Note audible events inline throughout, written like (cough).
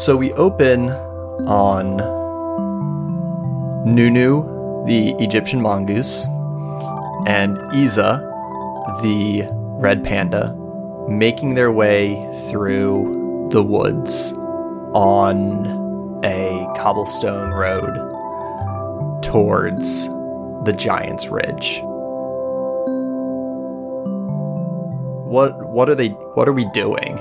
So we open on Nunu, the Egyptian mongoose, and Iza, the red panda, making their way through the woods on a cobblestone road towards the Giant's Ridge. What what are they what are we doing?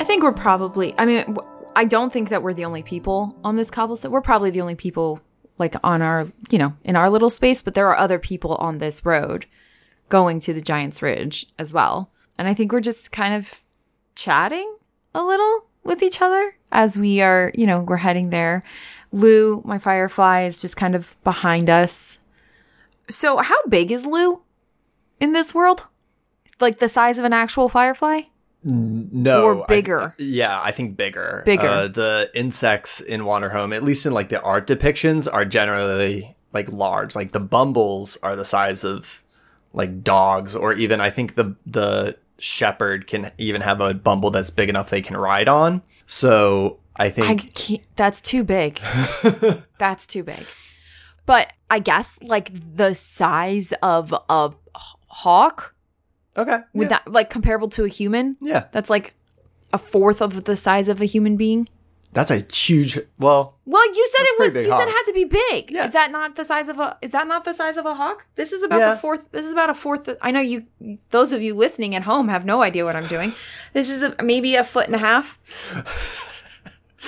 I think we're probably. I mean, I don't think that we're the only people on this cobblestone. We're probably the only people like on our, you know, in our little space. But there are other people on this road going to the Giant's Ridge as well. And I think we're just kind of chatting a little with each other as we are, you know, we're heading there. Lou, my firefly, is just kind of behind us. So, how big is Lou in this world? Like the size of an actual firefly? No, Or I- bigger. yeah, I think bigger. Bigger. Uh, the insects in Wanderhome, at least in like the art depictions, are generally like large. Like the bumbles are the size of like dogs, or even I think the the shepherd can even have a bumble that's big enough they can ride on. So I I think can't. That's too big. (laughs) that's too big. But I guess like the size of a hawk okay, would yeah, that like comparable to a human? yeah, That's like a fourth of the size of a human being. that's a huge. Well, Well, you said it was. You said it had to be big. Yeah. Is that not the size of a? Is that not the size of a hawk? This is about Yeah. the fourth. This is about a fourth. I know you. Those of you listening at home have no idea what I'm doing. This is a, maybe a foot and a half.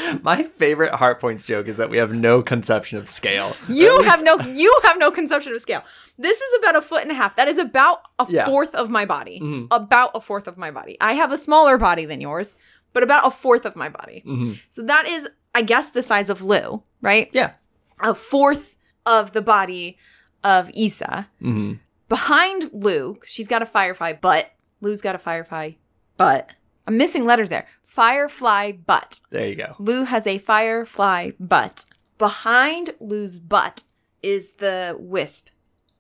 (laughs) my favorite heart points joke is that we have no conception of scale. You have no. You have no conception of scale. This is about a foot and a half. That is about a Yeah. Mm-hmm. fourth of my body. About a fourth of my body. I have a smaller body than yours, but about a fourth of my body. Mm-hmm. So that is, I guess, the size of Lou, right? Yeah. a fourth of the body of Issa. hmm Behind Lou, she's got a firefly butt. Lou's got a firefly butt. I'm missing letters there. Firefly butt. There you go. Lou has a firefly butt. Behind Lou's butt is the wisp,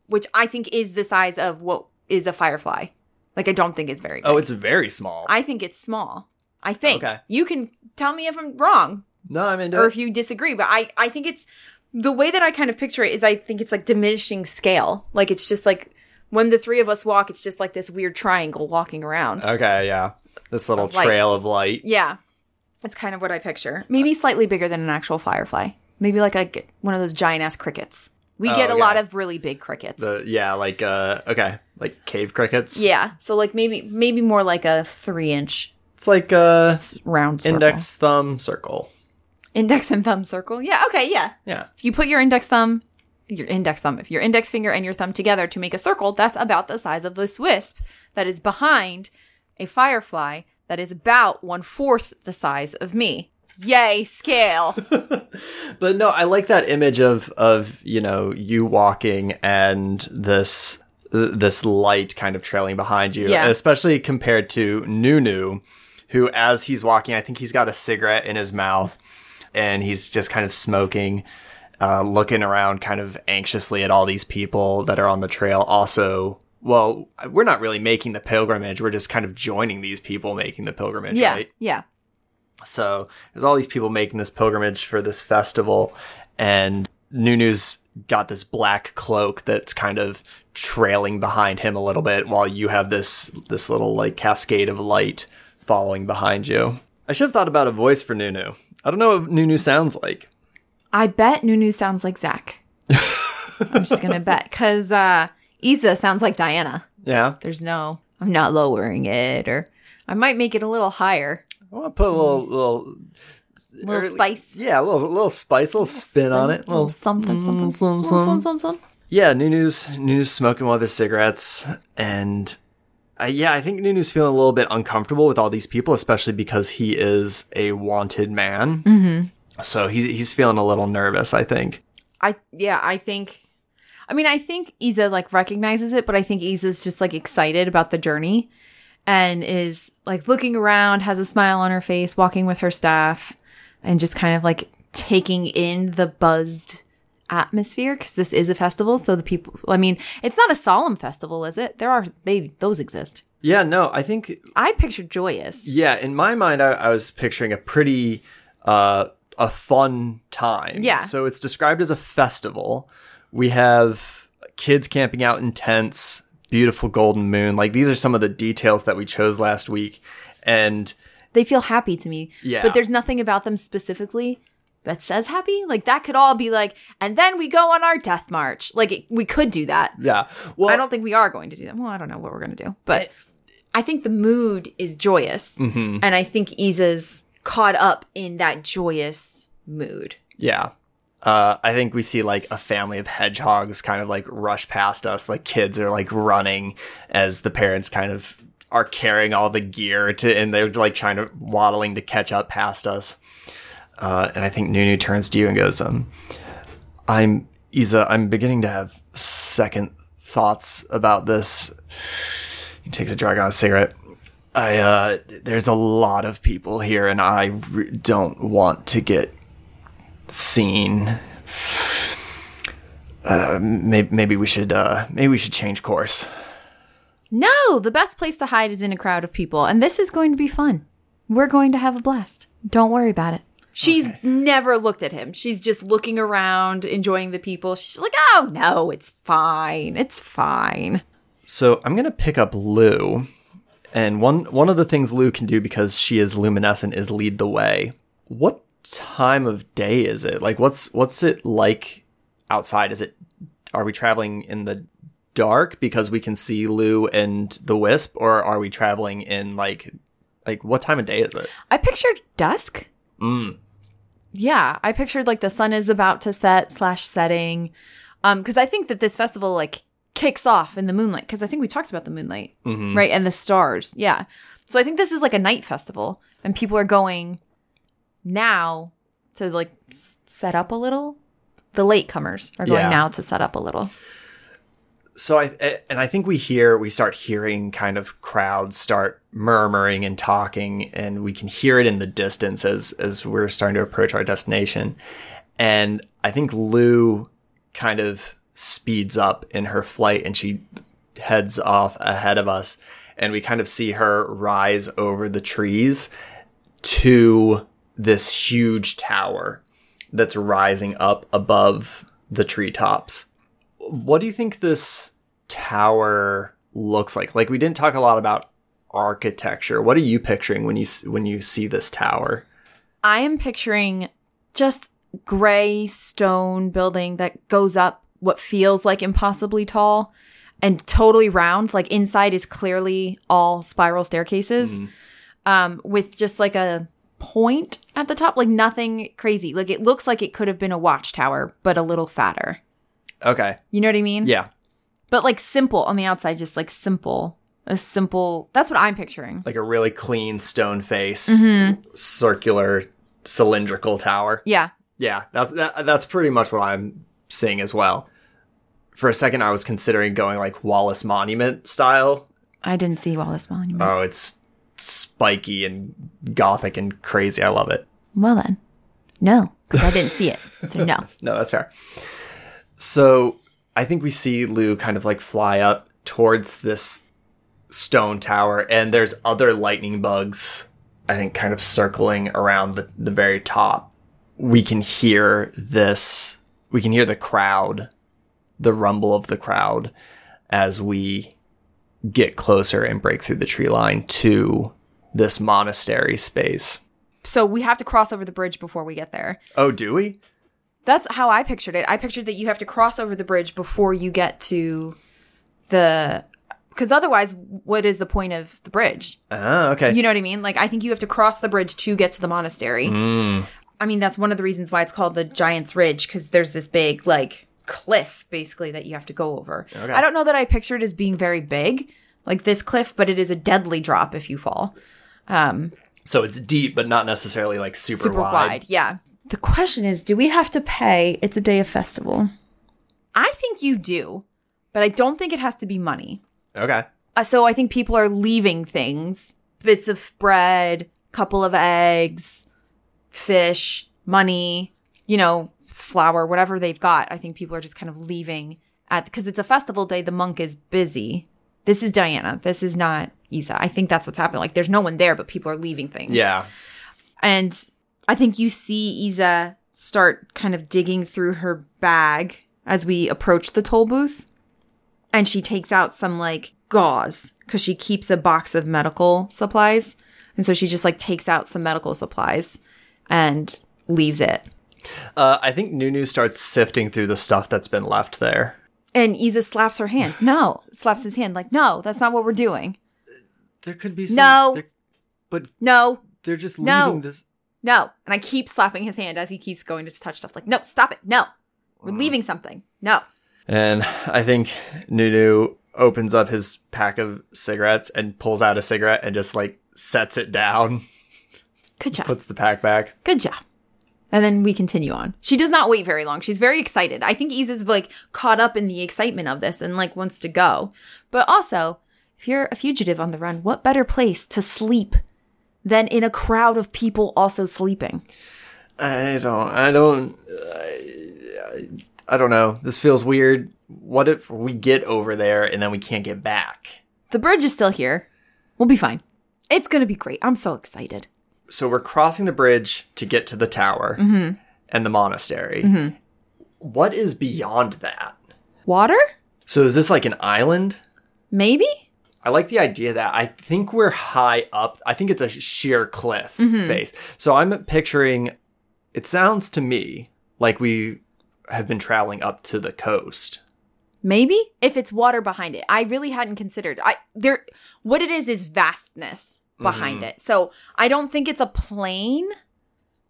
which I think is the size of what is a firefly. Like I don't think it's very oh, big. Oh, it's very small. I think it's small. I think. Okay. You can tell me if I'm wrong no, I'm into or if you disagree but i i think it's the way that i kind of picture it is i think it's like diminishing scale like it's just like when the three of us walk it's just like this weird triangle walking around Okay, yeah. This little Of trail of light. yeah that's kind of what i picture maybe slightly bigger than an actual firefly maybe like a one of those giant ass crickets we Oh, get a okay. lot of really big crickets The yeah, like uh okay, like cave crickets. yeah so like maybe maybe more like a three inch It's like uh round circle. index thumb circle. index and thumb circle yeah okay yeah Yeah. If you put your index thumb, your index thumb, if your index finger and your thumb together to make a circle, that's about the size of this wisp that is behind a firefly that is about one fourth the size of me. Yay, scale. (laughs) But no, I like that image of of, you know, you walking and this this light kind of trailing behind you, Yeah. especially compared to Nunu, who as he's walking, I think he's got a cigarette in his mouth and he's just kind of smoking, uh, looking around kind of anxiously at all these people that are on the trail. Also, well, we're not really making the pilgrimage. We're just kind of joining these people making the pilgrimage, yeah, right? yeah. So there's all these people making this pilgrimage for this festival, and Nunu's got this black cloak that's kind of trailing behind him a little bit, while you have this this little like cascade of light following behind you. I should have thought about a voice for Nunu. I don't know what Nunu sounds like. I bet Nunu sounds like Zach. I'm just gonna bet because uh, Isa sounds like Diana. Yeah, There's no, I'm not lowering it, or I might make it a little higher, I want to put a little little little or- spice. Yeah, a little little spice, a little spin on it, A little something, something, Mm, some- little some- some, some, some. Yeah, Nunu's Nunu's smoking one of his cigarettes, and uh, yeah, I think Nunu's feeling a little bit uncomfortable with all these people, especially because he is a wanted man. Mm-hmm. So he's he's feeling a little nervous. I think. I yeah, I think I mean I think Isa like recognizes it, but I think Isa's just like excited about the journey and is like looking around, has a smile on her face, walking with her staff, and just kind of like taking in the buzzed atmosphere because this is a festival. So the people I mean, it's not a solemn festival, is it? There are they those exist. Yeah, no, I think I pictured joyous. yeah. In my mind, I, I was picturing a pretty uh, a fun time. Yeah. So it's described as a festival. We have kids camping out in tents, beautiful golden moon. Like these are some of the details that we chose last week. And They feel happy to me. Yeah. But there's nothing about them specifically that says happy. Like that could all be like, and then we go on our death march. Like it, we could do that. yeah. Well, I don't think we are going to do that. Well, I don't know what we're going to do, but I think the mood is joyous, Mm-hmm. and I think Isa's caught up in that joyous mood. Yeah. Uh, I think we see like a family of hedgehogs kind of like rush past us. Like kids are like running as the parents kind of are carrying all the gear to, and they're like trying to waddling to catch up past us. Uh, and I think Nunu turns to you and goes, um, I'm Isa, I'm beginning to have second thoughts about this. He takes a drag on a cigarette. I, uh, there's a lot of people here and I re- don't want to get seen. Uh, maybe, maybe we should, uh, maybe we should change course. No, the best place to hide is in a crowd of people, and this is going to be fun. We're going to have a blast. Don't worry about it. She's never looked at him. She's just looking around, enjoying the people. She's like, "Oh no, it's fine. It's fine." So I'm gonna pick up Lou, and one one of the things Lou can do because she is luminescent is lead the way. What time of day is it? Like, what's what's it like outside? Is it are we traveling in the dark because we can see Lou and the Wisp, or are we traveling in like like what time of day is it? I pictured dusk. Mm. Yeah, I pictured like the sun is about to set slash setting. Um, because I think that this festival like kicks off in the moonlight. Because I think we talked about the moonlight, right, and the stars. Yeah, so I think this is like a night festival, and people are going now to like set up a little. The latecomers are going Yeah. now to set up a little. so I eh, and I think we hear we start hearing kind of crowds start murmuring and talking, and we can hear it in the distance as as we're starting to approach our destination. And I think Lou kind of speeds up in her flight, and she heads off ahead of us, and we kind of see her rise over the trees to this huge tower that's rising up above the treetops what do you think this tower looks like? Like we didn't talk a lot about architecture. What are you picturing when you when you see this tower? I am picturing just gray stone building that goes up what feels like impossibly tall and totally round. Like inside is clearly all spiral staircases, um, with just like a point at the top, like nothing crazy. Like it looks like it could have been a watchtower, but a little fatter. Okay. You know what I mean? Yeah. But like simple on the outside, just like simple. A simple. That's what I'm picturing. Like a really clean stone face, Mm-hmm. circular cylindrical tower. Yeah. Yeah, that's that, that's pretty much what I'm seeing as well. For a second I was considering going like Wallace Monument style. I didn't see Wallace Monument. Oh, it's spiky and gothic and crazy. I love it. well then, no, because I didn't see it. So no. (laughs) No, that's fair. So I think we see Lou kind of like fly up towards this stone tower, and there's other lightning bugs, I think, kind of circling around the, the very top. We can hear this, we can hear the crowd, the rumble of the crowd as we get closer and break through the tree line to this monastery space. So we have to cross over the bridge before we get there. Oh, do we? That's how I pictured it. I pictured that you have to cross over the bridge before you get to the. Because otherwise, what is the point of the bridge? Ah, okay. You know what I mean? Like, I think you have to cross the bridge to get to the monastery. I mean, that's one of the reasons why it's called the Giant's Ridge, because there's this big, like, cliff, basically, that you have to go over. Okay. I don't know that I pictured it as being very big, like this cliff, but it is a deadly drop if you fall. Um, So it's deep, but not necessarily like super, super wide. wide. Yeah. The question is, do we have to pay? It's a day of festival. I think you do, but I don't think it has to be money. Okay. Uh, so I think people are leaving things, bits of bread, couple of eggs, fish, money, you know, flour, whatever they've got. I think people are just kind of leaving at because it's a festival day. The monk is busy. This is Diana. This is not Isa. I think that's what's happening. Like there's no one there, but people are leaving things. Yeah. And I think you see Isa start kind of digging through her bag as we approach the toll booth. And she takes out some like gauze because she keeps a box of medical supplies. And so she just like takes out some medical supplies and leaves it. Uh, I think Nunu starts sifting through the stuff that's been left there. And Iza slaps her hand. No, slaps his hand like, no, that's not what we're doing. There could be some, No. there- but No, they're just No. leaving this. no. And I keep slapping his hand as he keeps going to touch stuff like, no, stop it. No, we're leaving something. No. And I think Nunu opens up his pack of cigarettes and pulls out a cigarette and just like sets it down, Good (laughs) job. puts the pack back. Good job. And then we continue on. She does not wait very long. She's very excited. I think Iza's like caught up in the excitement of this and like wants to go. But also, if you're a fugitive on the run, what better place to sleep than in a crowd of people also sleeping? I don't. I don't. I, I don't know. This feels weird. What if we get over there and then we can't get back? The bridge is still here. We'll be fine. It's going to be great. I'm so excited. So we're crossing the bridge to get to the tower mm-hmm. and the monastery. Mm-hmm. What is beyond that? Water? So is this like an island? Maybe? I like the idea that I think we're high up. I think it's a sheer cliff mm-hmm. face. So I'm picturing it sounds to me like we have been traveling up to the coast. Maybe if it's water behind it. I really hadn't considered. I there what it is is vastness behind mm-hmm. it. So I don't think it's a plain.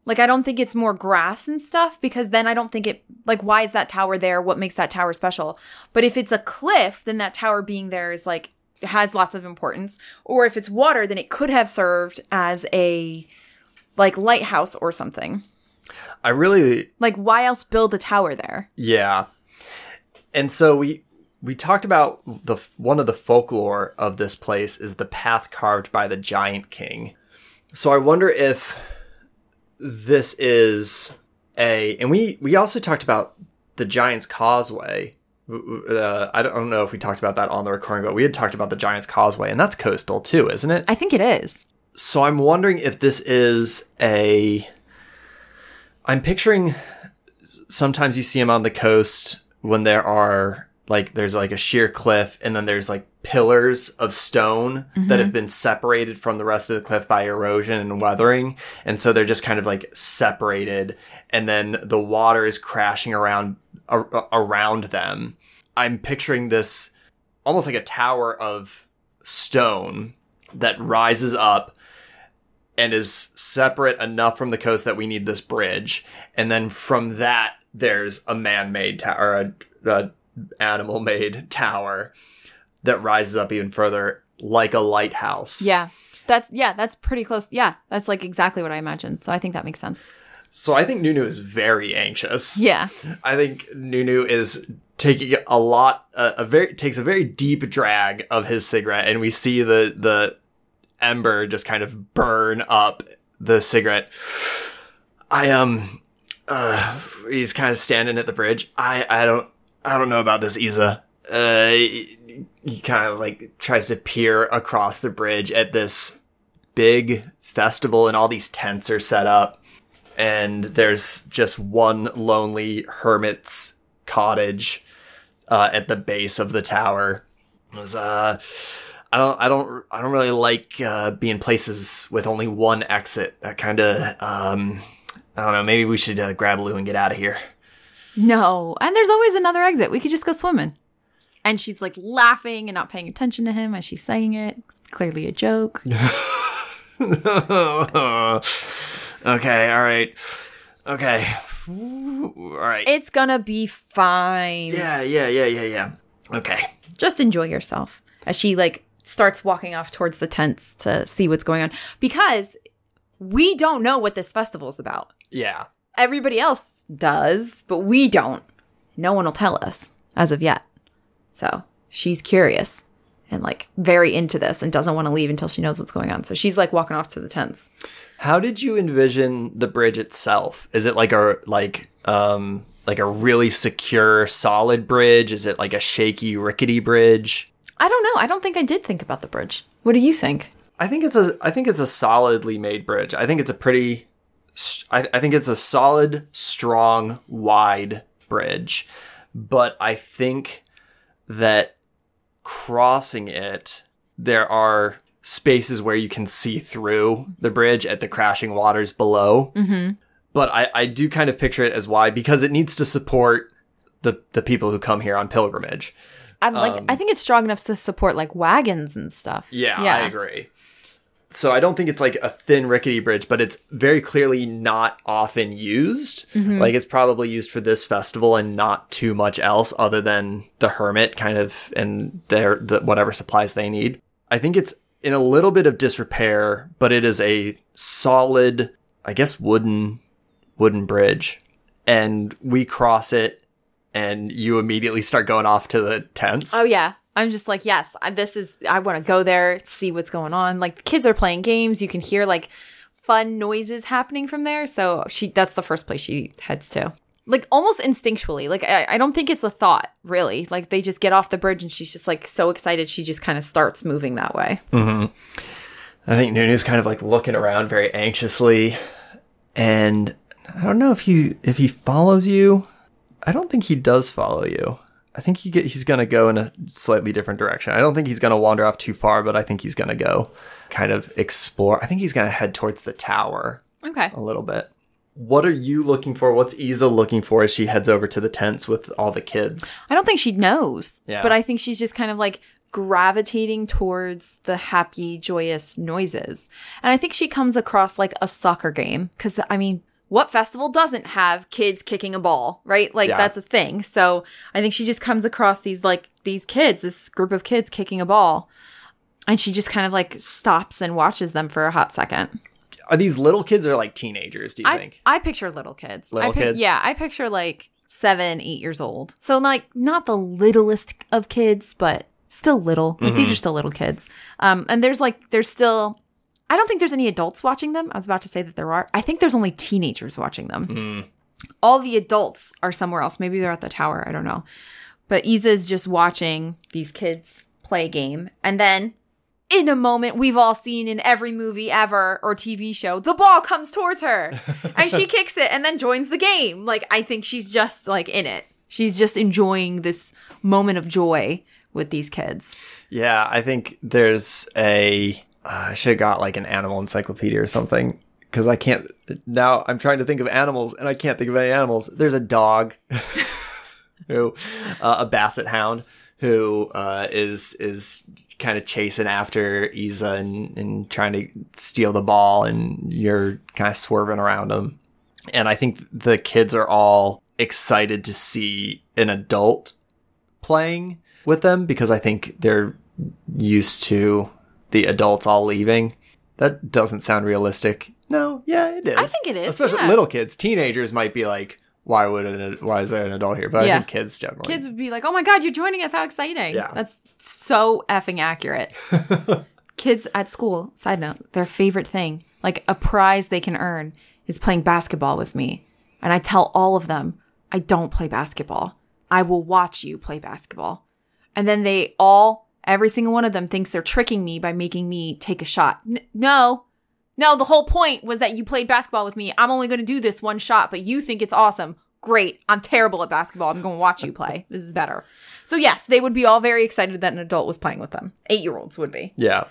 Like I don't think it's more grass and stuff because then I don't think it like why is that tower there? What makes that tower special? But if it's a cliff, then that tower being there is like has lots of importance. Or if it's water, then it could have served as a like lighthouse or something. I really Like why else build a tower there? Yeah. And so we we talked about the one of the folklore of this place is the path carved by the giant king. So I wonder if this is a and we we also talked about the giant's causeway. Uh, I don't know if we talked about that on the recording, but we had talked about the Giant's Causeway, and that's coastal too, isn't it? I think it is. So I'm wondering if this is a. I'm picturing. Sometimes you see them on the coast when there are like there's like a sheer cliff, and then there's like pillars of stone that mm-hmm. have been separated from the rest of the cliff by erosion and weathering, and so they're just kind of like separated, and then the water is crashing around a- around them. I'm picturing this almost like a tower of stone that rises up and is separate enough from the coast that we need this bridge. And then from that, there's a man-made tower, a, a animal-made tower that rises up even further, like a lighthouse. Yeah. That's yeah, that's pretty close. Yeah, that's like exactly what I imagined. So I think that makes sense. So I think Nunu is very anxious. Yeah. I think Nunu is taking a lot, uh, a very takes a very deep drag of his cigarette, and we see the the ember just kind of burn up the cigarette. I um, uh, he's kind of standing at the bridge. I I don't I don't know about this, Isa. Uh, he, he kind of like tries to peer across the bridge at this big festival, and all these tents are set up and there's just one lonely hermit's cottage uh, at the base of the tower. Was, uh, I don't, I don't, I don't really like uh, being places with only one exit. That kind of, um, I don't know. Maybe we should uh, grab Lou and get out of here. No. And there's always another exit. We could just go swimming. And she's like laughing and not paying attention to him as she's saying it. It's clearly a joke. (laughs) okay, all right, okay, all right. It's gonna be fine. yeah, yeah, yeah, yeah, yeah. Okay. Just enjoy yourself. As she like starts walking off towards the tents to see what's going on. Because we don't know what this festival's about. Yeah. Everybody else does, but we don't. No one will tell us as of yet. So she's curious and like very into this and doesn't want to leave until she knows what's going on. So she's like walking off to the tents. How did you envision the bridge itself? Is it like a like um like a really secure solid bridge? Is it like a shaky rickety bridge? I don't know. I don't think I did think about the bridge. What do you think? I think it's a I think it's a solidly made bridge. I think it's a pretty I, I think it's a solid, strong, wide bridge. But I think that crossing it, there are spaces where you can see through the bridge at the crashing waters below. Mm-hmm. But I, I do kind of picture it as wide because it needs to support the, the people who come here on pilgrimage. I'm like, I think it's strong enough to support like wagons and stuff. Um, Yeah, I agree. So I don't think it's like a thin rickety bridge, but it's very clearly not often used. Mm-hmm. Like it's probably used for this festival and not too much else other than the hermit kind of and their the, whatever supplies they need. I think it's in a little bit of disrepair, but it is a solid, I guess wooden wooden bridge. And we cross it and you immediately start going off to the tents. Oh yeah. I'm just like, yes, this is I want to go there, see what's going on. Like kids are playing games, you can hear like fun noises happening from there. So she that's the first place she heads to. Like almost instinctually. Like I, I don't think it's a thought, really. Like they just get off the bridge and she's just like so excited she just kind of starts moving that way. Mm-hmm. I think Nunu's kind of like looking around very anxiously, and I don't know if he if he follows you. I don't think he does follow you. I think he get, he's gonna go in a slightly different direction. I don't think he's gonna wander off too far, but I think he's gonna go kind of explore. I think he's gonna head towards the tower Okay. a little bit. What are you looking for? What's Isa looking for as she heads over to the tents with all the kids? I don't think she knows. Yeah. But I think she's just kind of like gravitating towards the happy, joyous noises. And I think she comes across like a soccer game. Cause I mean, what festival doesn't have kids kicking a ball, right? Like Yeah. that's a thing. So I think she just comes across these like these kids, this group of kids kicking a ball. And she just kind of like stops and watches them for a hot second. Are these little kids or like teenagers? Do you I, think? I picture little kids. Little I pic- kids? Yeah, I picture like seven, eight years old. So like not the littlest of kids, but still little. Like Mm-hmm. these are still little kids. Um, and there's like there's still. I don't think there's any adults watching them. I was about to say that there are. I think there's only teenagers watching them. Mm. All the adults are somewhere else. Maybe they're at the tower. I don't know. But Isa's just watching these kids play a game, and then in a moment we've all seen in every movie ever or TV show, the ball comes towards her (laughs) and she kicks it and then joins the game. Like, I think she's just like in it. She's just enjoying this moment of joy with these kids. Yeah, I think there's a. I should have got like an animal encyclopedia or something because I can't. Now I'm trying to think of animals and I can't think of any animals. There's a dog, (laughs) who, uh, a basset hound, who uh, is is kind of chasing after Isa and, and trying to steal the ball, and you're kind of swerving around him. And I think the kids are all excited to see an adult playing with them because I think they're used to the adults all leaving. That doesn't sound realistic. No, yeah, it is. I think it is, Especially yeah. little kids. Teenagers might be like, "Why would an, why is there an adult here?" But I think kids generally. Kids would be like, oh my God, you're joining us. How exciting. Yeah. That's so effing accurate. (laughs) kids at school, side note, their favorite thing, like a prize they can earn, is playing basketball with me. And I tell all of them, I don't play basketball. I will watch you play basketball. And then they all, every single one of them thinks they're tricking me by making me take a shot. N- no, no, the whole point was that you played basketball with me. I'm only going to do this one shot, but you think it's awesome. Great. I'm terrible at basketball. I'm going to watch you play. This is better. So, yes, they would be all very excited that an adult was playing with them. Eight year olds would be. yeah,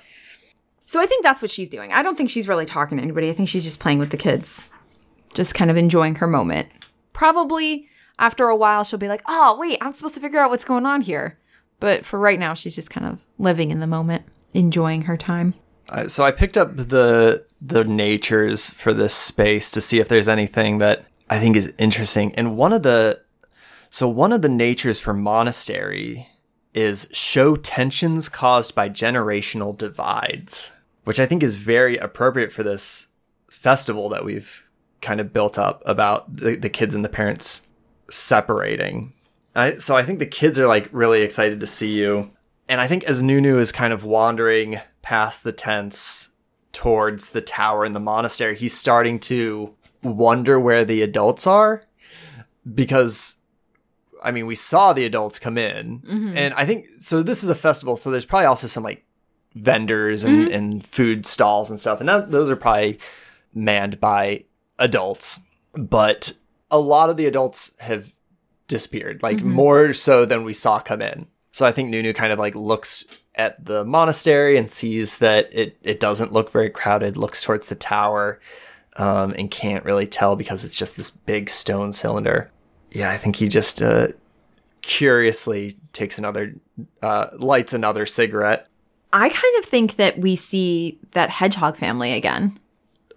So, I think that's what she's doing. I don't think she's really talking to anybody. I think she's just playing with the kids, just kind of enjoying her moment. Probably after a while, she'll be like, oh, wait, I'm supposed to figure out what's going on here. But for right now, she's just kind of living in the moment, enjoying her time. I- so I picked up the the natures for this space to see if there's anything that I think is interesting. And one of the so one of the natures for monastery is show tensions caused by generational divides, which I think is very appropriate for this festival that we've kind of built up about the, the kids and the parents separating. I, so I think the kids are like really excited to see you. And I think as Nunu is kind of wandering past the tents towards the tower in the monastery, he's starting to wonder where the adults are because I mean, we saw the adults come in. Mm-hmm. And I think so this is a festival, so there's probably also some like vendors and, mm-hmm. and food stalls and stuff. And that those are probably manned by adults, but a lot of the adults have disappeared, like more so than we saw come in. So I think Nunu kind of like looks at the monastery and sees that it, it doesn't look very crowded, looks towards the tower, um, and can't really tell because it's just this big stone cylinder. Yeah, I think he just uh, curiously takes another, uh, lights another cigarette. I kind of think that we see that hedgehog family again.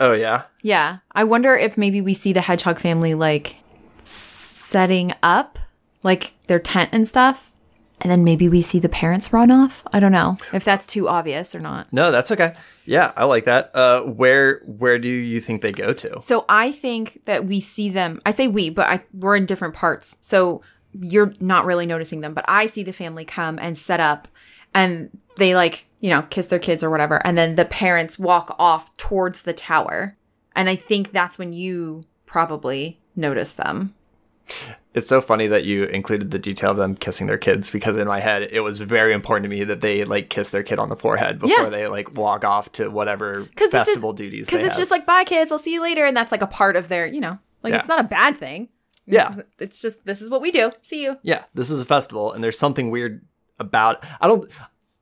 Oh, yeah. Yeah. I wonder if maybe we see the hedgehog family like setting up like their tent and stuff. And then maybe we see the parents run off. I don't know if that's too obvious or not. No, that's okay. Yeah, I like that. Uh, where where do you think they go to? So I think that we see them. I say we, but I, we're in different parts. So you're not really noticing them, but I see the family come and set up and they like, you know, kiss their kids or whatever. And then the parents walk off towards the tower. And I think that's when you probably notice them. It's so funny that you included the detail of them kissing their kids because in my head it was very important to me that they like kiss their kid on the forehead before Yeah. they like walk off to whatever festival duties. Because it's have. just like, bye, kids. I'll see you later. And that's like a part of their, you know, like Yeah. it's not a bad thing. Yeah. It's, it's just, this is what we do. See you. yeah, this is a festival and there's something weird about. I don't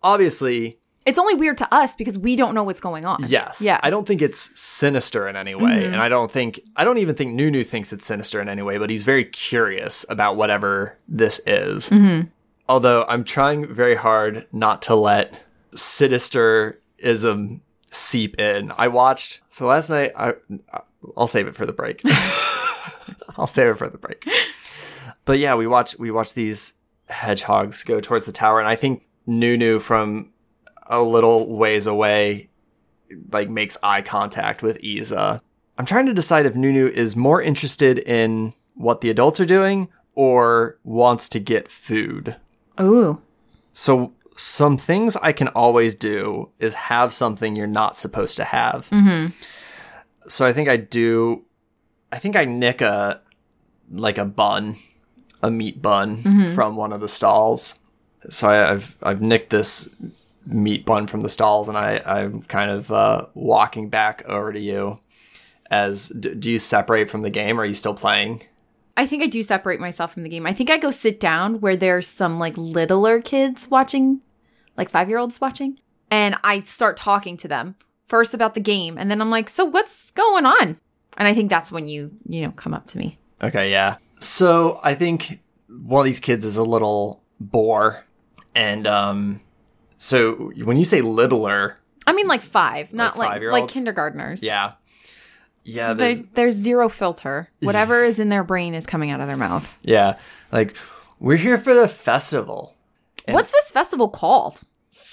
obviously It's only weird to us because we don't know what's going on. Yes. Yeah. Mm-hmm. I don't think it's sinister in any way. And I don't think, I don't even think Nunu thinks it's sinister in any way, but he's very curious about whatever this is. Mm-hmm. Although I'm trying very hard not to let sinisterism seep in. I watched, so last night, I, I'll save it for the break. (laughs) I'll save it for the break. But yeah, we watch, we watch these hedgehogs go towards the tower. And I think Nunu from a little ways away like makes eye contact with Iza. I'm trying to decide if Nunu is more interested in what the adults are doing or wants to get food. Ooh. So some things I can always do is have something you're not supposed to have. Mm-hmm. So I think I do. I think I nick a like a bun, a meat bun from one of the stalls. So I, I've I've nicked this meat bun from the stalls, and I I'm kind of uh, walking back over to you. As d- do you separate from the game? Or are you still playing? I think I do separate myself from the game. I think I go sit down where there's some like littler kids watching, like five year olds watching, and I start talking to them first about the game, and then I'm like, "So what's going on?" And I think that's when you you know come up to me. Okay, yeah. So I think one of these kids is a little boar, and um, so when you say littler, I mean, like five, not Like like like kindergartners. yeah, yeah, So there's, there- there's zero filter. (laughs) Whatever is in their brain is coming out of their mouth. yeah, like we're here for the festival. What's this festival called?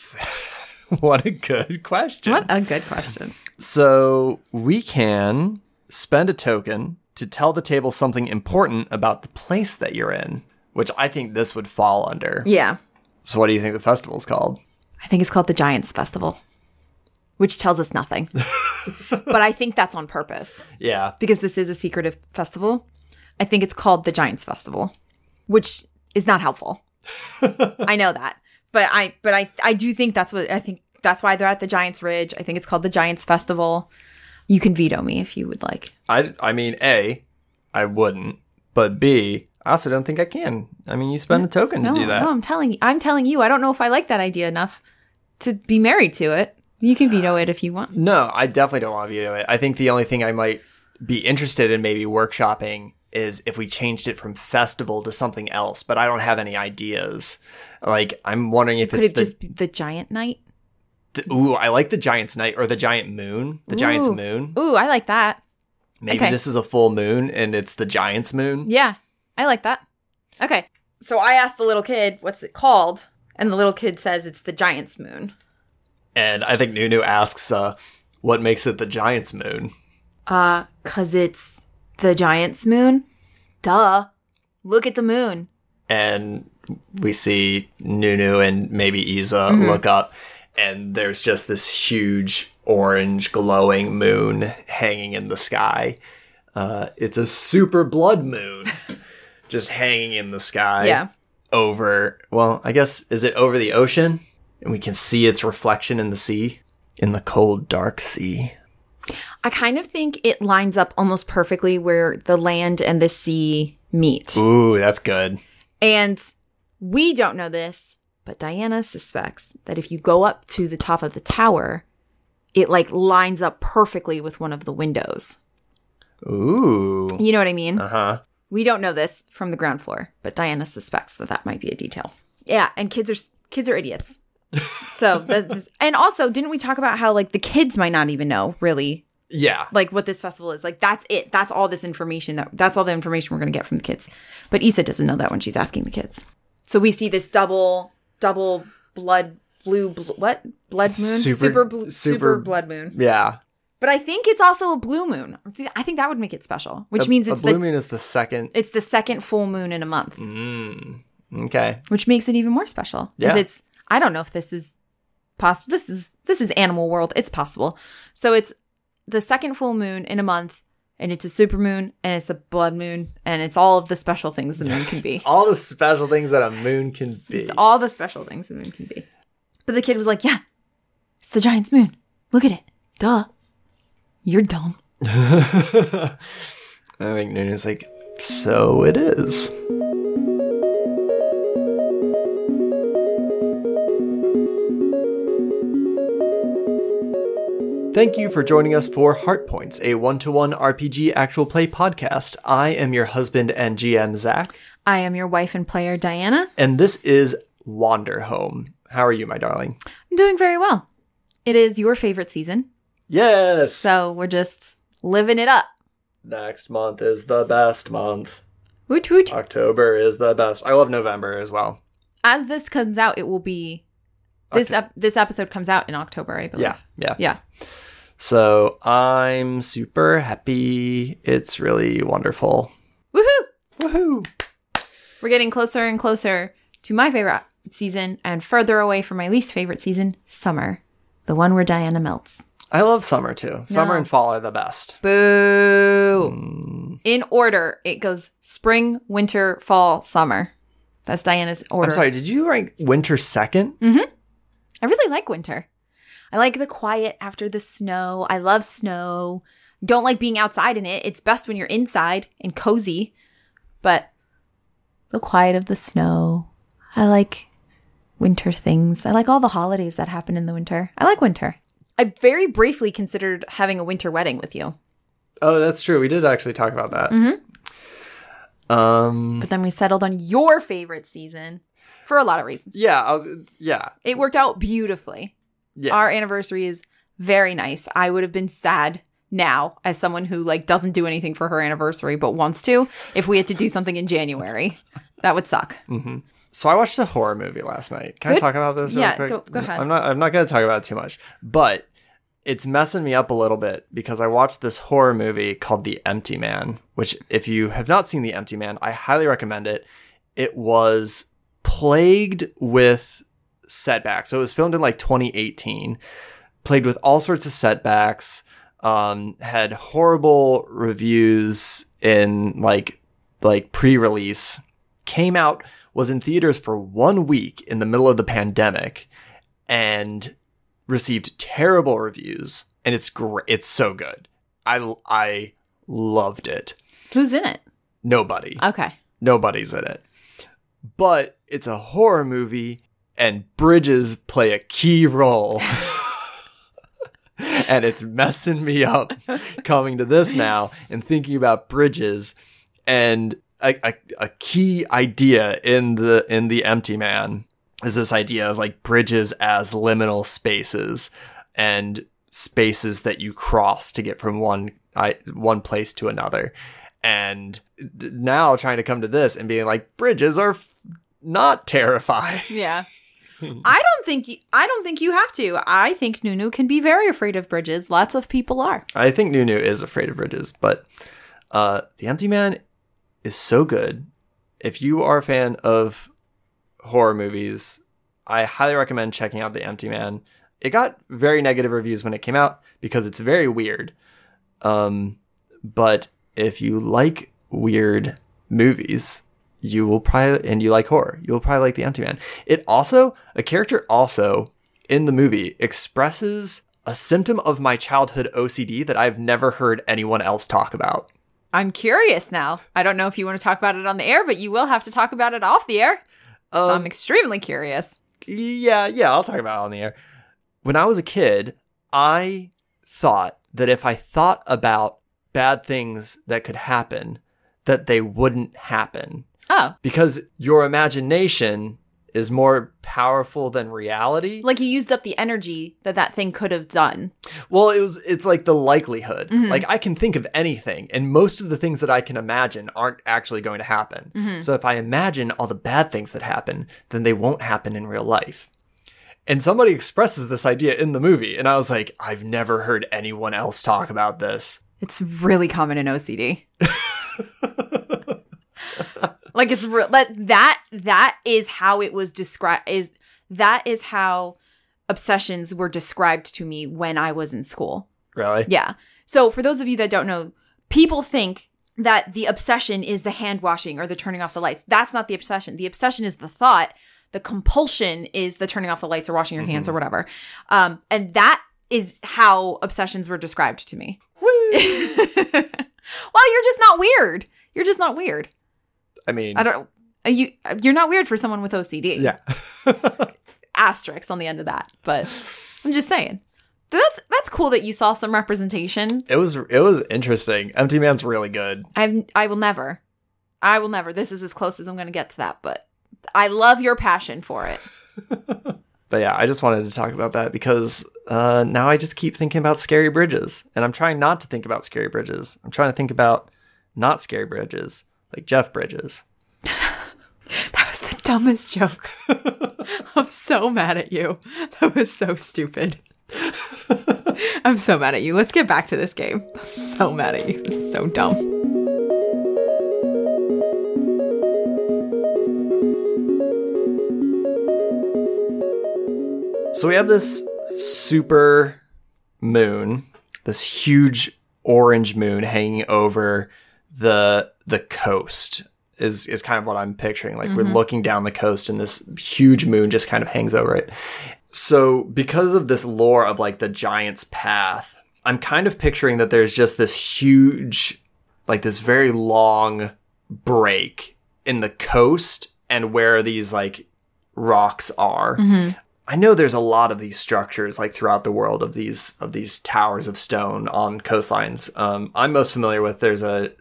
(laughs) what a good question. What a good question. So we can spend a token to tell the table something important about the place that you're in, which I think this would fall under. Yeah. So what do you think the festival's called? I think it's called the Giants Festival, which tells us nothing. (laughs) but I think that's on purpose Yeah. because this is a secretive festival. I think it's called the Giants Festival, which is not helpful. (laughs) I know that. But I but I I do think that's what I think that's why they're at the Giants Ridge. I think it's called the Giants Festival. You can veto me if you would like. I, I mean, A, I wouldn't, but B, I also don't think I can. I mean, you spend a token No, to do that. no, I'm telling you. I'm telling you. I don't know if I like that idea enough to be married to it. You can veto it if you want. (sighs) No, I definitely don't want to veto it. I think the only thing I might be interested in maybe workshopping is if we changed it from festival to something else, but I don't have any ideas. Like, I'm wondering if Could it's it the, just be the Giant Night? the- ooh, I like the Giant's night or the Giant moon, the Giant's moon. Ooh, I like that. Maybe okay. this is a full moon and it's the Giant's moon. Yeah, I like that. Okay. So I asked the little kid, what's it called? And the little kid says it's the Giant's Moon. And I think Nunu asks, uh, what makes it the Giant's moon? Uh, cause it's the Giant's Moon? Duh. Look at the moon. and we see Nunu and maybe Isa Mm-hmm. look up, and there's just this huge orange glowing moon hanging in the sky. Uh, it's a super blood moon, (laughs) just hanging in the sky. Yeah. Over, well, I guess, is it over the ocean? And we can see its reflection in the sea, in the cold, dark sea. I kind of think it lines up almost perfectly where the land and the sea meet. Ooh, that's good. And we don't know this, but Diana suspects that if you go up to the top of the tower, it like lines up perfectly with one of the windows. Ooh. You know what I mean? Uh huh. We don't know this from the ground floor, but Diana suspects that that might be a detail. Yeah, and kids are kids are idiots. so (laughs) that's, and also, didn't we talk about how like the kids might not even know really Yeah. like what this festival is? Like that's it. That's all this information that that's all the information we're gonna get from the kids. But Issa doesn't know that when she's asking the kids. So we see this double double blood blue bl- what blood moon Super- super bl- super, super- blood moon. Yeah. But I think it's also a blue moon. I think that would make it special, which means a it's blue the moon is the second. it's the second full moon in a month, Mm. Okay. which makes it even more special. Yeah. If it's I don't know if this is possible. This is this is animal world. It's possible. So it's the second full moon in a month and it's a super moon and it's a blood moon and it's all of the special things the moon can be. (laughs) All the special things that a moon can be. It's all the special things the moon can be. But the kid was like, "Yeah, it's the giant's moon. Look at it. Duh. You're dumb." (laughs) I think Nuna's like, so it is. Thank you for joining us for Heart Points, a one to one RPG actual play podcast. I am your husband and GM, Zach, I am your wife and player Diana. and this is Wanderhome. How are you, my darling? I'm doing very well. It is your favorite season, Yes! so we're just living it up. Next month is the best month. Woot woot. October is the best. I love November as well. As this comes out, it will be this ep- this episode comes out in October, I believe. Yeah, yeah. Yeah. So I'm super happy. It's really wonderful. Woohoo! Woohoo! We're getting closer and closer to my favorite season and further away from my least favorite season, summer. The one where Diana melts. I love summer too. Summer No. and fall are the best. Boo. In order, it goes spring, winter, fall, summer. That's Diana's order. I'm sorry, did you rank winter second? Mm-hmm. I really like winter. I like the quiet after the snow. I love snow. Don't like being outside in it. It's best when you're inside and cozy. But the quiet of the snow. I like winter things. I like all the holidays that happen in the winter. I like winter. I very briefly considered having a winter wedding with you, Oh, that's true. We did actually talk about that. Um but then we settled on your favorite season for a lot of reasons. yeah, I was yeah. It worked out beautifully. Yeah. Our anniversary is very nice. I would have been sad now as someone who like doesn't do anything for her anniversary but wants to if we had to do something in January. That would suck. So I watched a horror movie last night. Can I talk about this? real Yeah, quick? go- go ahead. I'm not. I'm not going to talk about it too much, but it's messing me up a little bit because I watched this horror movie called The Empty Man. Which, if you have not seen The Empty Man, I highly recommend it. It was plagued with setbacks. So it was filmed in like 2018, plagued with all sorts of setbacks. Um, had horrible reviews in like like pre-release came out was in theaters for one week in the middle of the pandemic and received terrible reviews and it's great it's so good. I i loved it. Who's in it? nobody. Okay. nobody's in it. But it's a horror movie and bridges play a key role. (laughs) And it's messing me up (laughs) coming to this now and thinking about bridges. And a, a, a key idea in the in the empty man is this idea of like bridges as liminal spaces and spaces that you cross to get from one I, one place to another and now trying to come to this and being like bridges are f- not terrifying Yeah. (laughs) I don't think you, I don't think you have to. I think Nunu can be very afraid of bridges. Lots of people are. I think Nunu is afraid of bridges, but uh, The Empty Man is so good. If you are a fan of horror movies, I highly recommend checking out The Empty Man. It got very negative reviews when it came out because it's very weird. Um, but if you like weird movies, you will probably and you like horror, you'll probably like The Empty Man. It also a character also in the movie expresses a symptom of my childhood OCD that I've never heard anyone else talk about. I'm curious now. I don't know if you want to talk about it on the air, but you will have to talk about it off the air. So um, I'm extremely curious. Yeah, yeah, I'll talk about it on the air. When I was a kid, I thought that if I thought about bad things that could happen, that they wouldn't happen. Oh, Because your imagination is more powerful than reality. like you used up the energy that that thing could have done. Well, it was it's like the likelihood. Mm-hmm. Like I can think of anything and most of the things that I can imagine aren't actually going to happen. Mm-hmm. So if I imagine all the bad things that happen, then they won't happen in real life. And somebody expresses this idea in the movie and I was like, I've never heard anyone else talk about this. It's really common in OCD. (laughs) like it's real But that that is how it was described is that is how obsessions were described to me when I was in school. Really? Yeah. So for those of you that don't know, people think that the obsession is the hand washing or the turning off the lights. That's not the obsession. The obsession is the thought. The compulsion is the turning off the lights or washing your hands or whatever. Um, and that is how obsessions were described to me. (laughs) well, you're just not weird. You're just not weird. I mean, I don't. uh, You you're not weird for someone with OCD. yeah. (laughs) Asterisks on the end of that, but I'm just saying. So that's that's cool that you saw some representation it was it was interesting. Empty Man's really good. I I will never. I will never. This is as close as I'm going to get to that, but I love your passion for it. (laughs) But yeah, I just wanted to talk about that because uh, now I just keep thinking about scary bridges, and I'm trying not to think about scary bridges. I'm trying to think about not scary bridges, like Jeff Bridges. (laughs) That was the dumbest joke. (laughs) I'm so mad at you. That was so stupid. (laughs) I'm so mad at you. Let's get back to this game. So mad at you. This is so dumb. So we have this super moon, this huge orange moon hanging over the the coast. Is is kind of what I'm picturing. Like we're looking down the coast and this huge moon just kind of hangs over it. So because of this lore of like the giant's path, I'm kind of picturing that there's just this huge like this very long break in the coast and where these like rocks are. I know there's a lot of these structures like throughout the world of these of these towers of stone on coastlines. Um, I'm most familiar with there's a,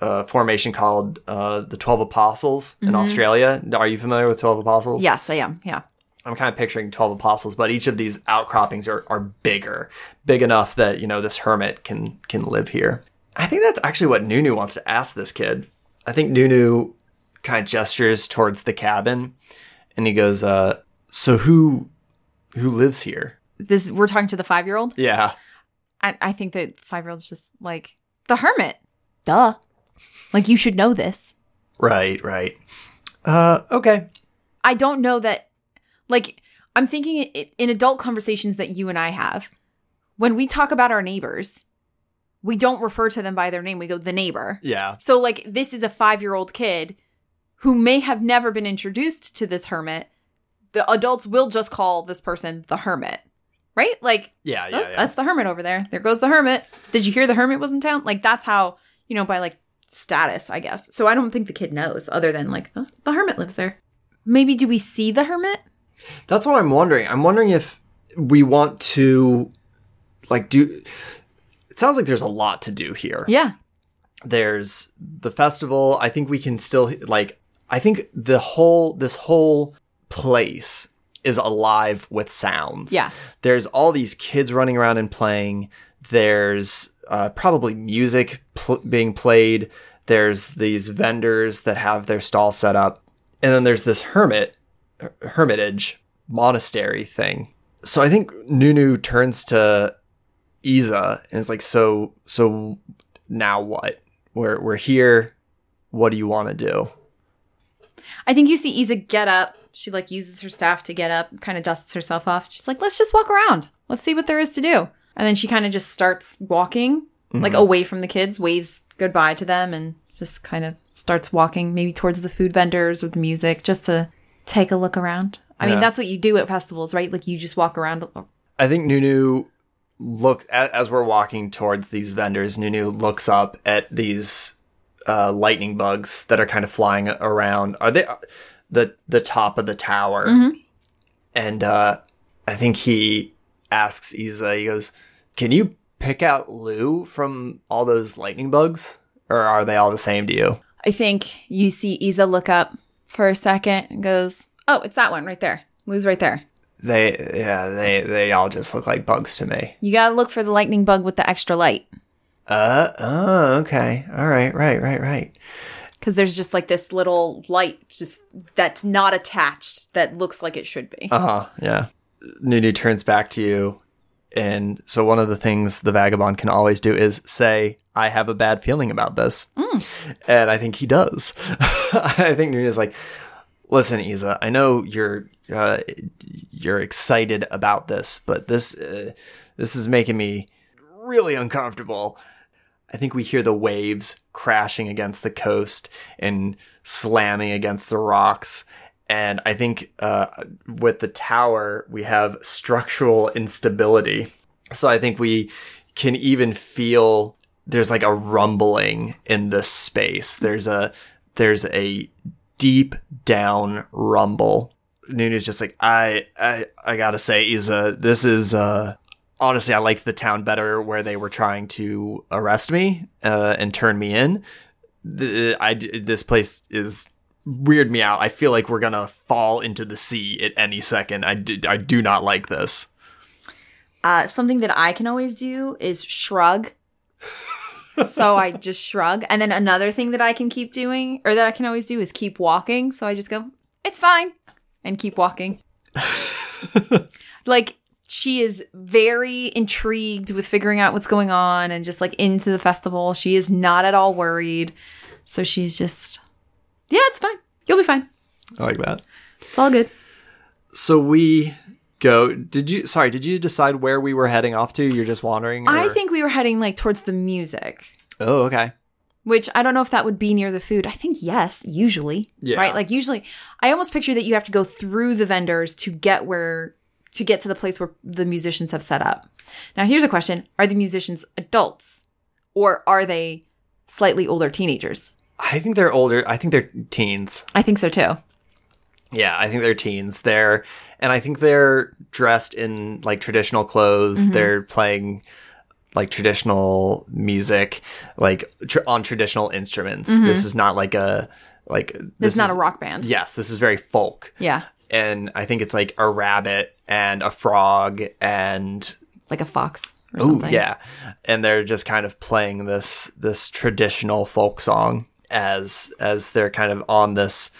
a formation called uh, the Twelve Apostles in Australia. Are you familiar with Twelve Apostles? Yes, I am. Yeah. I'm kind of picturing 12 apostles, but each of these outcroppings are, are bigger, big enough that, you know, this hermit can can live here. I think that's actually what Nunu wants to ask this kid. I think Nunu kind of gestures towards the cabin and he goes, uh, so who who lives here? This we're talking to the five year old. Yeah. I, I think that five year old's just like the hermit. Duh. Like you should know this. Right, right. Uh, okay. I don't know that, like, I'm thinking in adult conversations that you and I have, when we talk about our neighbors, we don't refer to them by their name. We go, the neighbor. Yeah. So, like, this is a five year old kid who may have never been introduced to this hermit. The adults will just call this person the hermit, right? Like, Yeah, yeah, that's, yeah. that's the hermit over there. There goes the hermit. Did you hear the hermit was in town? Like, that's how, you know, by like status, I guess. So, I don't think the kid knows other than like, the, the hermit lives there. Maybe do we see the hermit? That's what I'm wondering. I'm wondering if we want to like do it sounds like there's a lot to do here. Yeah. there's the festival i think we can still like i think the whole this whole place is alive with sounds Yes. there's all these kids running around and playing there's uh, probably music pl- being played there's these vendors that have their stall set up and then there's this hermit hermitage monastery thing so i think nunu turns to Isa and is like, so so now what? We're we're here. What do you want to do? I think you see Isa get up. She like uses her staff to get up, kind of dusts herself off. She's like, let's just walk around. Let's see what there is to do. And then she kind of just starts walking, like away from the kids, waves goodbye to them, and just kind of starts walking maybe towards the food vendors or the music just to take a look around. I Yeah. mean, that's what you do at festivals, right? Like you just walk around. I think Nunu look a- as we're walking towards these vendors. Nunu looks up at these uh, lightning bugs that are kind of flying around. Are they the the top of the tower? And uh, I think he asks Isa. He goes, "Can you pick out Lou from all those lightning bugs, or are they all the same to you?" I think you see Isa look up for a second and goes, "Oh, it's that one right there. Lou's right there." They yeah they they all just look like bugs to me. You gotta look for the lightning bug with the extra light Uh oh okay all right right right right. because there's just like this little light just that's not attached that looks like it should be. Uh huh. Yeah. Nunu turns back to you, and so one of the things the vagabond can always do is say, "I have a bad feeling about this," and I think he does. (laughs) I think Nunu's like, "Listen, Isa, I know you're uh, you're excited about this, but this uh, this is making me really uncomfortable." I think we hear the waves crashing against the coast and slamming against the rocks. And I think uh, with the tower, we have structural instability. So I think we can even feel there's like a rumbling in this space. There's a there's a deep down rumble. Nunu's just like I I I gotta say, Isa, this is uh honestly, I liked the town better where they were trying to arrest me uh, and turn me in. The, I, this place is weird me out. I feel like we're gonna fall into the sea at any second. I do, I do not like this. Uh, something that I can always do is shrug. so I just shrug. And then another thing that I can keep doing, or that I can always do, is keep walking. So I just go, it's fine, and keep walking. (laughs) like, she is very intrigued with figuring out what's going on and just like into the festival. She is not at all worried. So she's just, yeah, it's fine. You'll be fine. I like that. It's all good. So we go. Did you? Sorry, did you decide where we were heading off to? You're just wandering. I think we were heading like towards the music. Oh, okay. Which I don't know if that would be near the food. I think yes, usually. Yeah. Right? Like usually I almost picture that you have to go through the vendors to get where to get to the place where the musicians have set up. Now here's a question. Are the musicians adults or are they slightly older teenagers? I think they're older. I think they're teens. I think so too. Yeah, I think they're teens. They're and I think they're dressed in like traditional clothes. Mm-hmm. They're playing like traditional music, like tr- on traditional instruments. Mm-hmm. This is not like a like this, This is not is- a rock band. Yes, this is very folk. Yeah. And I think it's like a rabbit and a frog and Like a fox or Ooh, something. yeah. And they're just kind of playing this this traditional folk song as as they're kind of on this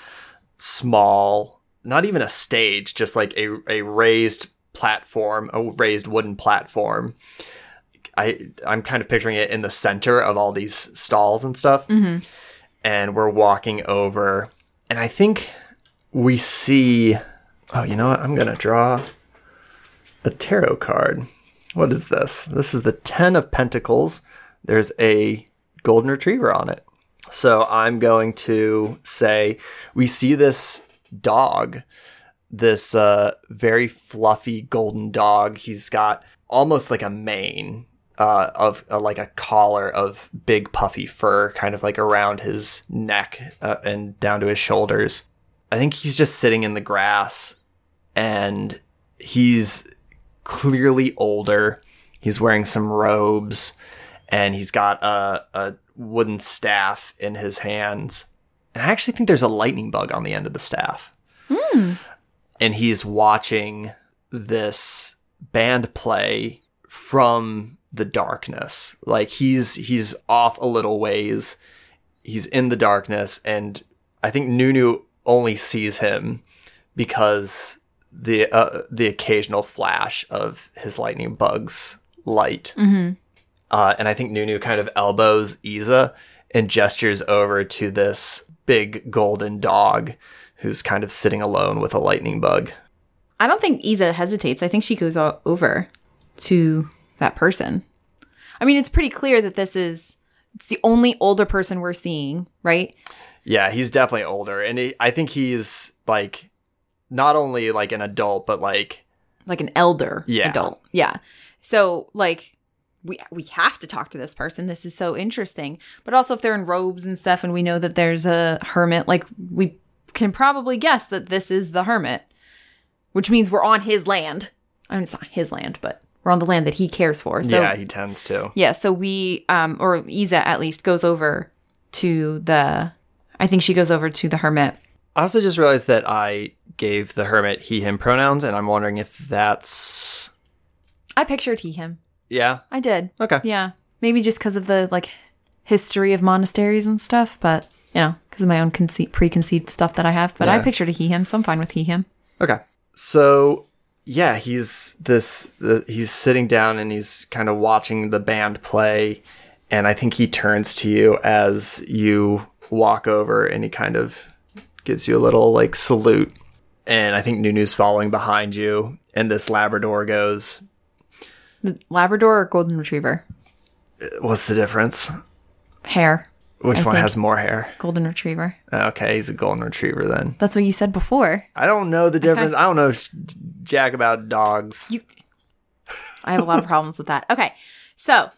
small, not even a stage, just like a a raised platform, a raised wooden platform. I I'm kind of picturing it in the center of all these stalls and stuff. Mm-hmm. And we're walking over and I think we see Oh, you know what? I'm going to draw a tarot card. What is this? This is the 10 of Pentacles. There's a golden retriever on it. So I'm going to say we see this dog, this uh, very fluffy golden dog. He's got almost like a mane uh, of uh, like a collar of big puffy fur, kind of like around his neck uh, and down to his shoulders. I think he's just sitting in the grass and he's clearly older. He's wearing some robes and he's got a, a wooden staff in his hands. And I actually think there's a lightning bug on the end of the staff. And he's watching this band play from the darkness. Like he's he's off a little ways. He's in the darkness and I think Nunu only sees him because the uh, the occasional flash of his lightning bug's light. Uh, and I think Nunu kind of elbows Isa and gestures over to this big golden dog who's kind of sitting alone with a lightning bug. I don't think Isa hesitates. I think she goes over to that person. I mean, it's pretty clear that this is it's the only older person we're seeing, right? Yeah, he's definitely older, and he, I think he's like not only like an adult, but like Like an elder Yeah. adult. Yeah. So like we we have to talk to this person. This is so interesting. But also if they're in robes and stuff and we know that there's a hermit, like we can probably guess that this is the hermit, which means we're on his land. I mean it's not his land, but we're on the land that he cares for. So yeah, he tends to. yeah, so we um or Isa at least goes over to the I think she goes over to the hermit. I also just realized that I gave the hermit he him pronouns, and I'm wondering if that's I pictured he him. Yeah. I did. Okay. Yeah. Maybe just because of the like history of monasteries and stuff, but you know, because of my own conce- preconceived stuff that I have. But I pictured a he him, so I'm fine with he him. Okay. So yeah, he's this. The, he's sitting down and he's kind of watching the band play, and I think he turns to you as you walk over, and he kind of gives you a little like salute. And I think Nunu's following behind you, and this Labrador goes, Labrador or Golden Retriever? "What's the difference? Hair. Which I one think- has more hair?" Golden Retriever. Okay, he's a golden retriever then. That's what you said before. I don't know the difference. I don't know jack about dogs. You. I have a lot of problems with that. Okay, so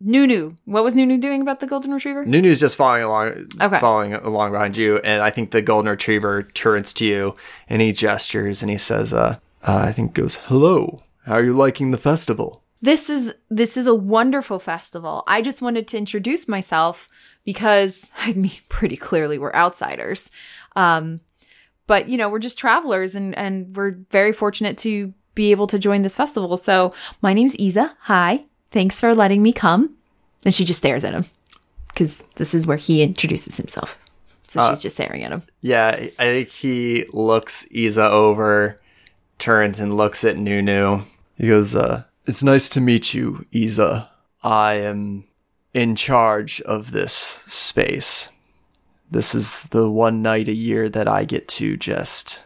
Nunu. What was Nunu doing about the Golden Retriever? Nunu's just following along, Okay. following along behind you, and I think the golden retriever turns to you and he gestures and he says, uh, uh, "I think goes hello. How are you liking the festival?" This is this is a wonderful festival. I just wanted to introduce myself because (laughs) I mean pretty clearly we're outsiders. Um but you know, we're just travelers and and we're very fortunate to be able to join this festival. So, my name's Isa. Hi. Thanks for letting me come. And she just stares at him cuz this is where he introduces himself. So she's just staring at him. Yeah, I think he looks Isa over, turns and looks at Nunu. He goes, uh, "It's nice to meet you, Isa. I am in charge of this space. This is the one night a year that I get to just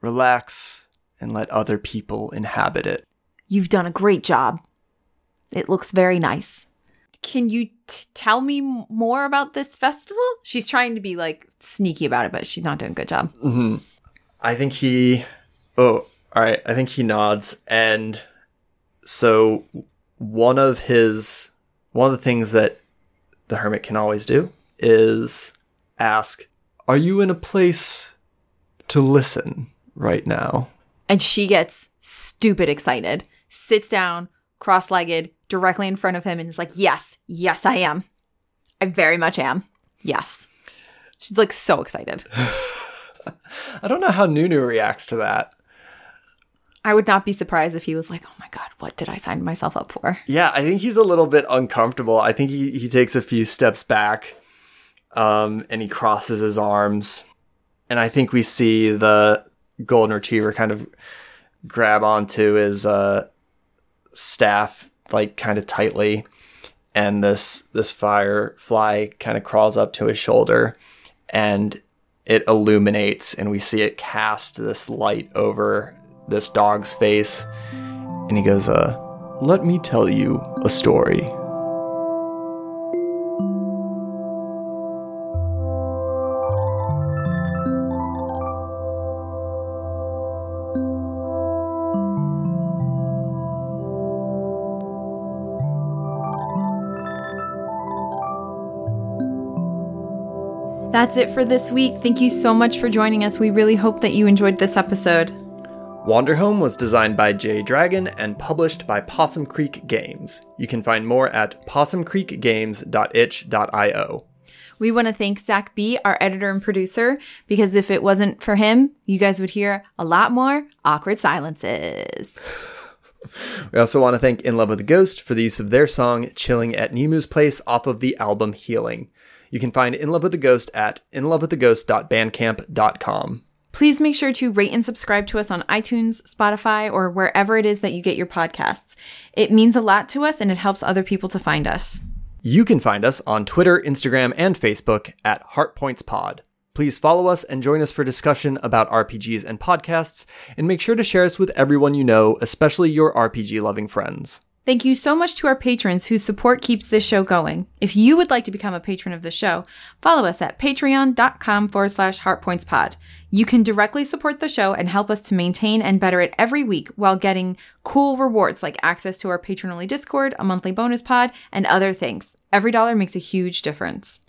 relax and let other people inhabit it." You've done a great job. It looks very nice. Can you t- tell me more about this festival? She's trying to be like sneaky about it, but she's not doing a good job. Mm-hmm. I think he. Oh, all right. I think he nods, and so one of his one of the things that the hermit can always do is ask, "Are you in a place to listen right now?" And she gets stupid excited, sits down, cross legged, directly in front of him, and is like, Yes, yes, I am. I very much am. Yes. She's like so excited. (laughs) I don't know how Nunu reacts to that. I would not be surprised if he was like, Oh my God, what did I sign myself up for? Yeah, I think he's a little bit uncomfortable. I think he, he takes a few steps back um, and he crosses his arms. And I think we see the golden retriever kind of grab onto his uh, staff like kind of tightly. And this this firefly kind of crawls up to his shoulder and it illuminates and we see it cast this light over this dog's face and he goes, uh, let me tell you a story. That's it for this week. Thank you so much for joining us. We really hope that you enjoyed this episode. Wanderhome was designed by Jay Dragon and published by Possum Creek Games. You can find more at possumcreekgames.itch.io. We want to thank Zach B., our editor and producer, because if it wasn't for him, you guys would hear a lot more awkward silences. (laughs) We also want to thank In Love with the Ghost for the use of their song Chilling at Nemu's Place off of the album Healing. You can find In Love with the Ghost at inlovewiththeghost.bandcamp.com. Please make sure to rate and subscribe to us on iTunes, Spotify, or wherever it is that you get your podcasts. It means a lot to us and it helps other people to find us. You can find us on Twitter, Instagram, and Facebook at HeartPointsPod. Please follow us and join us for discussion about RPGs and podcasts, and make sure to share us with everyone you know, especially your RPG loving friends. Thank you so much to our patrons whose support keeps this show going. If you would like to become a patron of the show, follow us at patreon.com forward slash heartpointspod. You can directly support the show and help us to maintain and better it every week while getting cool rewards like access to our patron only Discord, a monthly bonus pod, and other things. Every dollar makes a huge difference.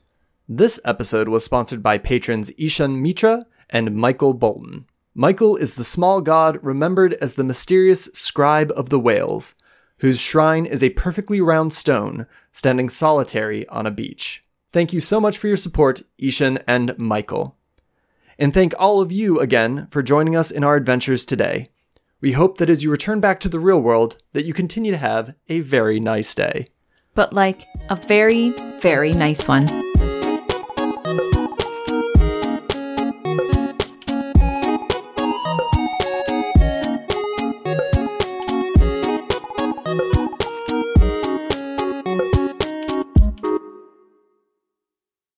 This episode was sponsored by patrons Ishan Mitra and Michael Bolton. Michael is the small god remembered as the mysterious scribe of the whales whose shrine is a perfectly round stone standing solitary on a beach. Thank you so much for your support, Ishan and Michael. And thank all of you again for joining us in our adventures today. We hope that as you return back to the real world, that you continue to have a very nice day. But like a very, very nice one.